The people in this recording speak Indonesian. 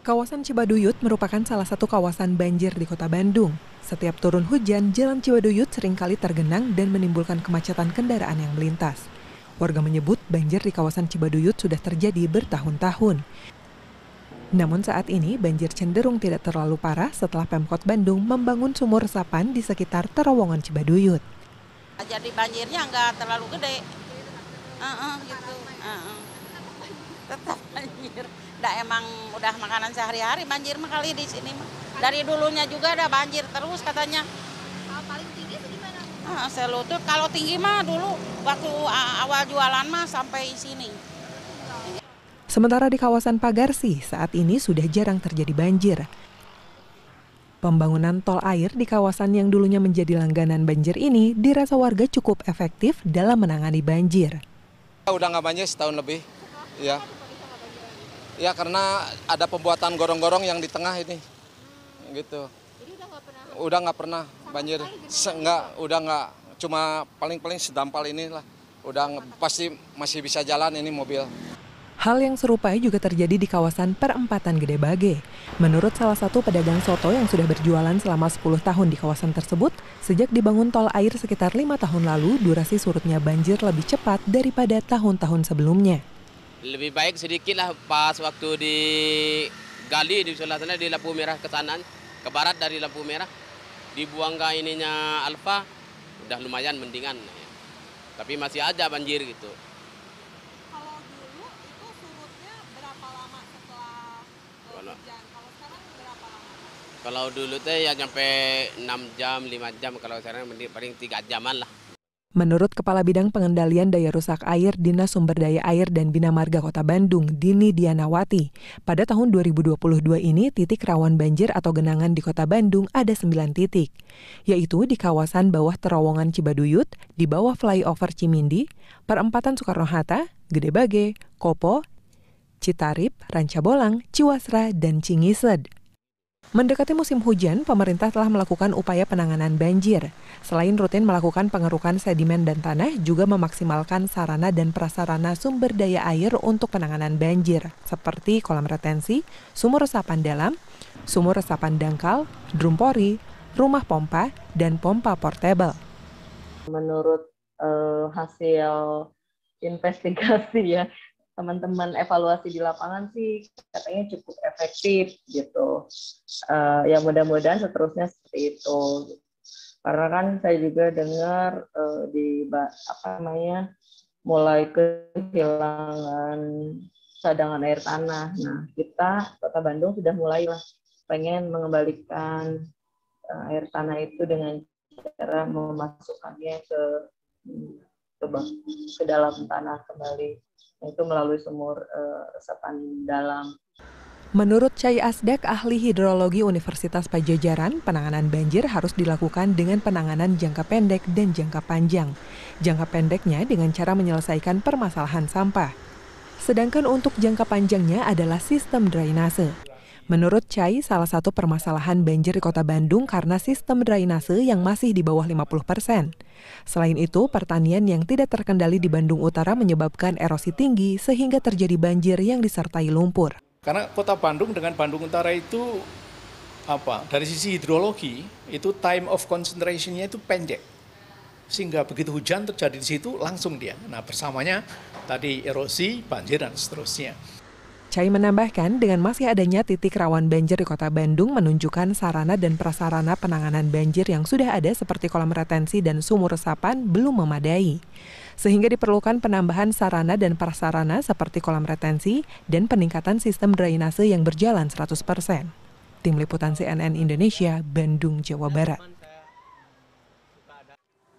Kawasan Cibaduyut merupakan salah satu kawasan banjir di kota Bandung. Setiap turun hujan, jalan Cibaduyut sering kali tergenang dan menimbulkan kemacetan kendaraan yang melintas. Warga menyebut banjir di kawasan Cibaduyut sudah terjadi bertahun-tahun. Namun saat ini banjir cenderung tidak terlalu parah setelah Pemkot Bandung membangun sumur resapan di sekitar terowongan Cibaduyut. Jadi banjirnya nggak terlalu gede. Uh -uh, gitu. Uh -uh. Tetap banjir. Nggak emang udah makanan sehari-hari banjir mah kali di sini mah. Dari dulunya juga ada banjir terus katanya. Kalau paling tinggi itu gimana? Ah, selutut. Kalau tinggi mah dulu waktu awal jualan mah sampai sini. Sementara di kawasan Pagarsi, saat ini sudah jarang terjadi banjir. Pembangunan tol air di kawasan yang dulunya menjadi langganan banjir ini dirasa warga cukup efektif dalam menangani banjir. Udah nggak banjir setahun lebih, ya. Ya karena ada pembuatan gorong-gorong yang di tengah ini, gitu. Jadi udah nggak pernah Udah nggak pernah banjir, Se- nggak, udah nggak, cuma paling-paling sedampal ini lah. Udah nge- pasti masih bisa jalan ini mobil. Hal yang serupa juga terjadi di kawasan perempatan Gede Bage. Menurut salah satu pedagang soto yang sudah berjualan selama 10 tahun di kawasan tersebut, sejak dibangun tol air sekitar lima tahun lalu, durasi surutnya banjir lebih cepat daripada tahun-tahun sebelumnya. Lebih baik sedikit lah pas waktu di gali di sebelah sana di lampu merah ke sana ke barat dari lampu merah. Dibuang ke ininya alfa udah lumayan mendingan. Tapi masih aja banjir gitu. Kalau dulu itu surutnya berapa lama setelah Kalau- hujan? Kalau sekarang berapa lama? kalau dulu teh ya sampai 6 jam 5 jam. Kalau sekarang paling 3 jaman lah Menurut Kepala Bidang Pengendalian Daya Rusak Air Dinas Sumber Daya Air dan Bina Marga Kota Bandung, Dini Dianawati, pada tahun 2022 ini titik rawan banjir atau genangan di Kota Bandung ada 9 titik, yaitu di kawasan bawah terowongan Cibaduyut, di bawah flyover Cimindi, perempatan Soekarno-Hatta, Gede Bage, Kopo, Citarip, Rancabolang, Ciwasra, dan Cingised. Mendekati musim hujan, pemerintah telah melakukan upaya penanganan banjir. Selain rutin melakukan pengerukan sedimen dan tanah, juga memaksimalkan sarana dan prasarana sumber daya air untuk penanganan banjir, seperti kolam retensi, sumur resapan dalam, sumur resapan dangkal, drum pori, rumah pompa, dan pompa portable. menurut eh, hasil investigasi ya teman-teman evaluasi di lapangan sih katanya cukup efektif gitu. Eh, ya mudah-mudahan seterusnya seperti itu. Karena kan saya juga dengar eh, di apa namanya mulai kehilangan cadangan air tanah. Nah kita kota Bandung sudah mulailah pengen mengembalikan eh, air tanah itu dengan cara memasukkannya ke ke, dalam tanah kembali itu melalui sumur eh, resapan dalam. Menurut Cai Asdak, ahli hidrologi Universitas Pajajaran, penanganan banjir harus dilakukan dengan penanganan jangka pendek dan jangka panjang. Jangka pendeknya dengan cara menyelesaikan permasalahan sampah. Sedangkan untuk jangka panjangnya adalah sistem drainase. Menurut Cai, salah satu permasalahan banjir di kota Bandung karena sistem drainase yang masih di bawah 50 persen. Selain itu, pertanian yang tidak terkendali di Bandung Utara menyebabkan erosi tinggi sehingga terjadi banjir yang disertai lumpur. Karena kota Bandung dengan Bandung Utara itu apa? Dari sisi hidrologi itu time of concentration-nya itu pendek. Sehingga begitu hujan terjadi di situ langsung dia. Nah, bersamanya tadi erosi, banjir dan seterusnya. Cai menambahkan dengan masih adanya titik rawan banjir di kota Bandung menunjukkan sarana dan prasarana penanganan banjir yang sudah ada seperti kolam retensi dan sumur resapan belum memadai. Sehingga diperlukan penambahan sarana dan prasarana seperti kolam retensi dan peningkatan sistem drainase yang berjalan 100%. Tim Liputan CNN Indonesia, Bandung, Jawa Barat.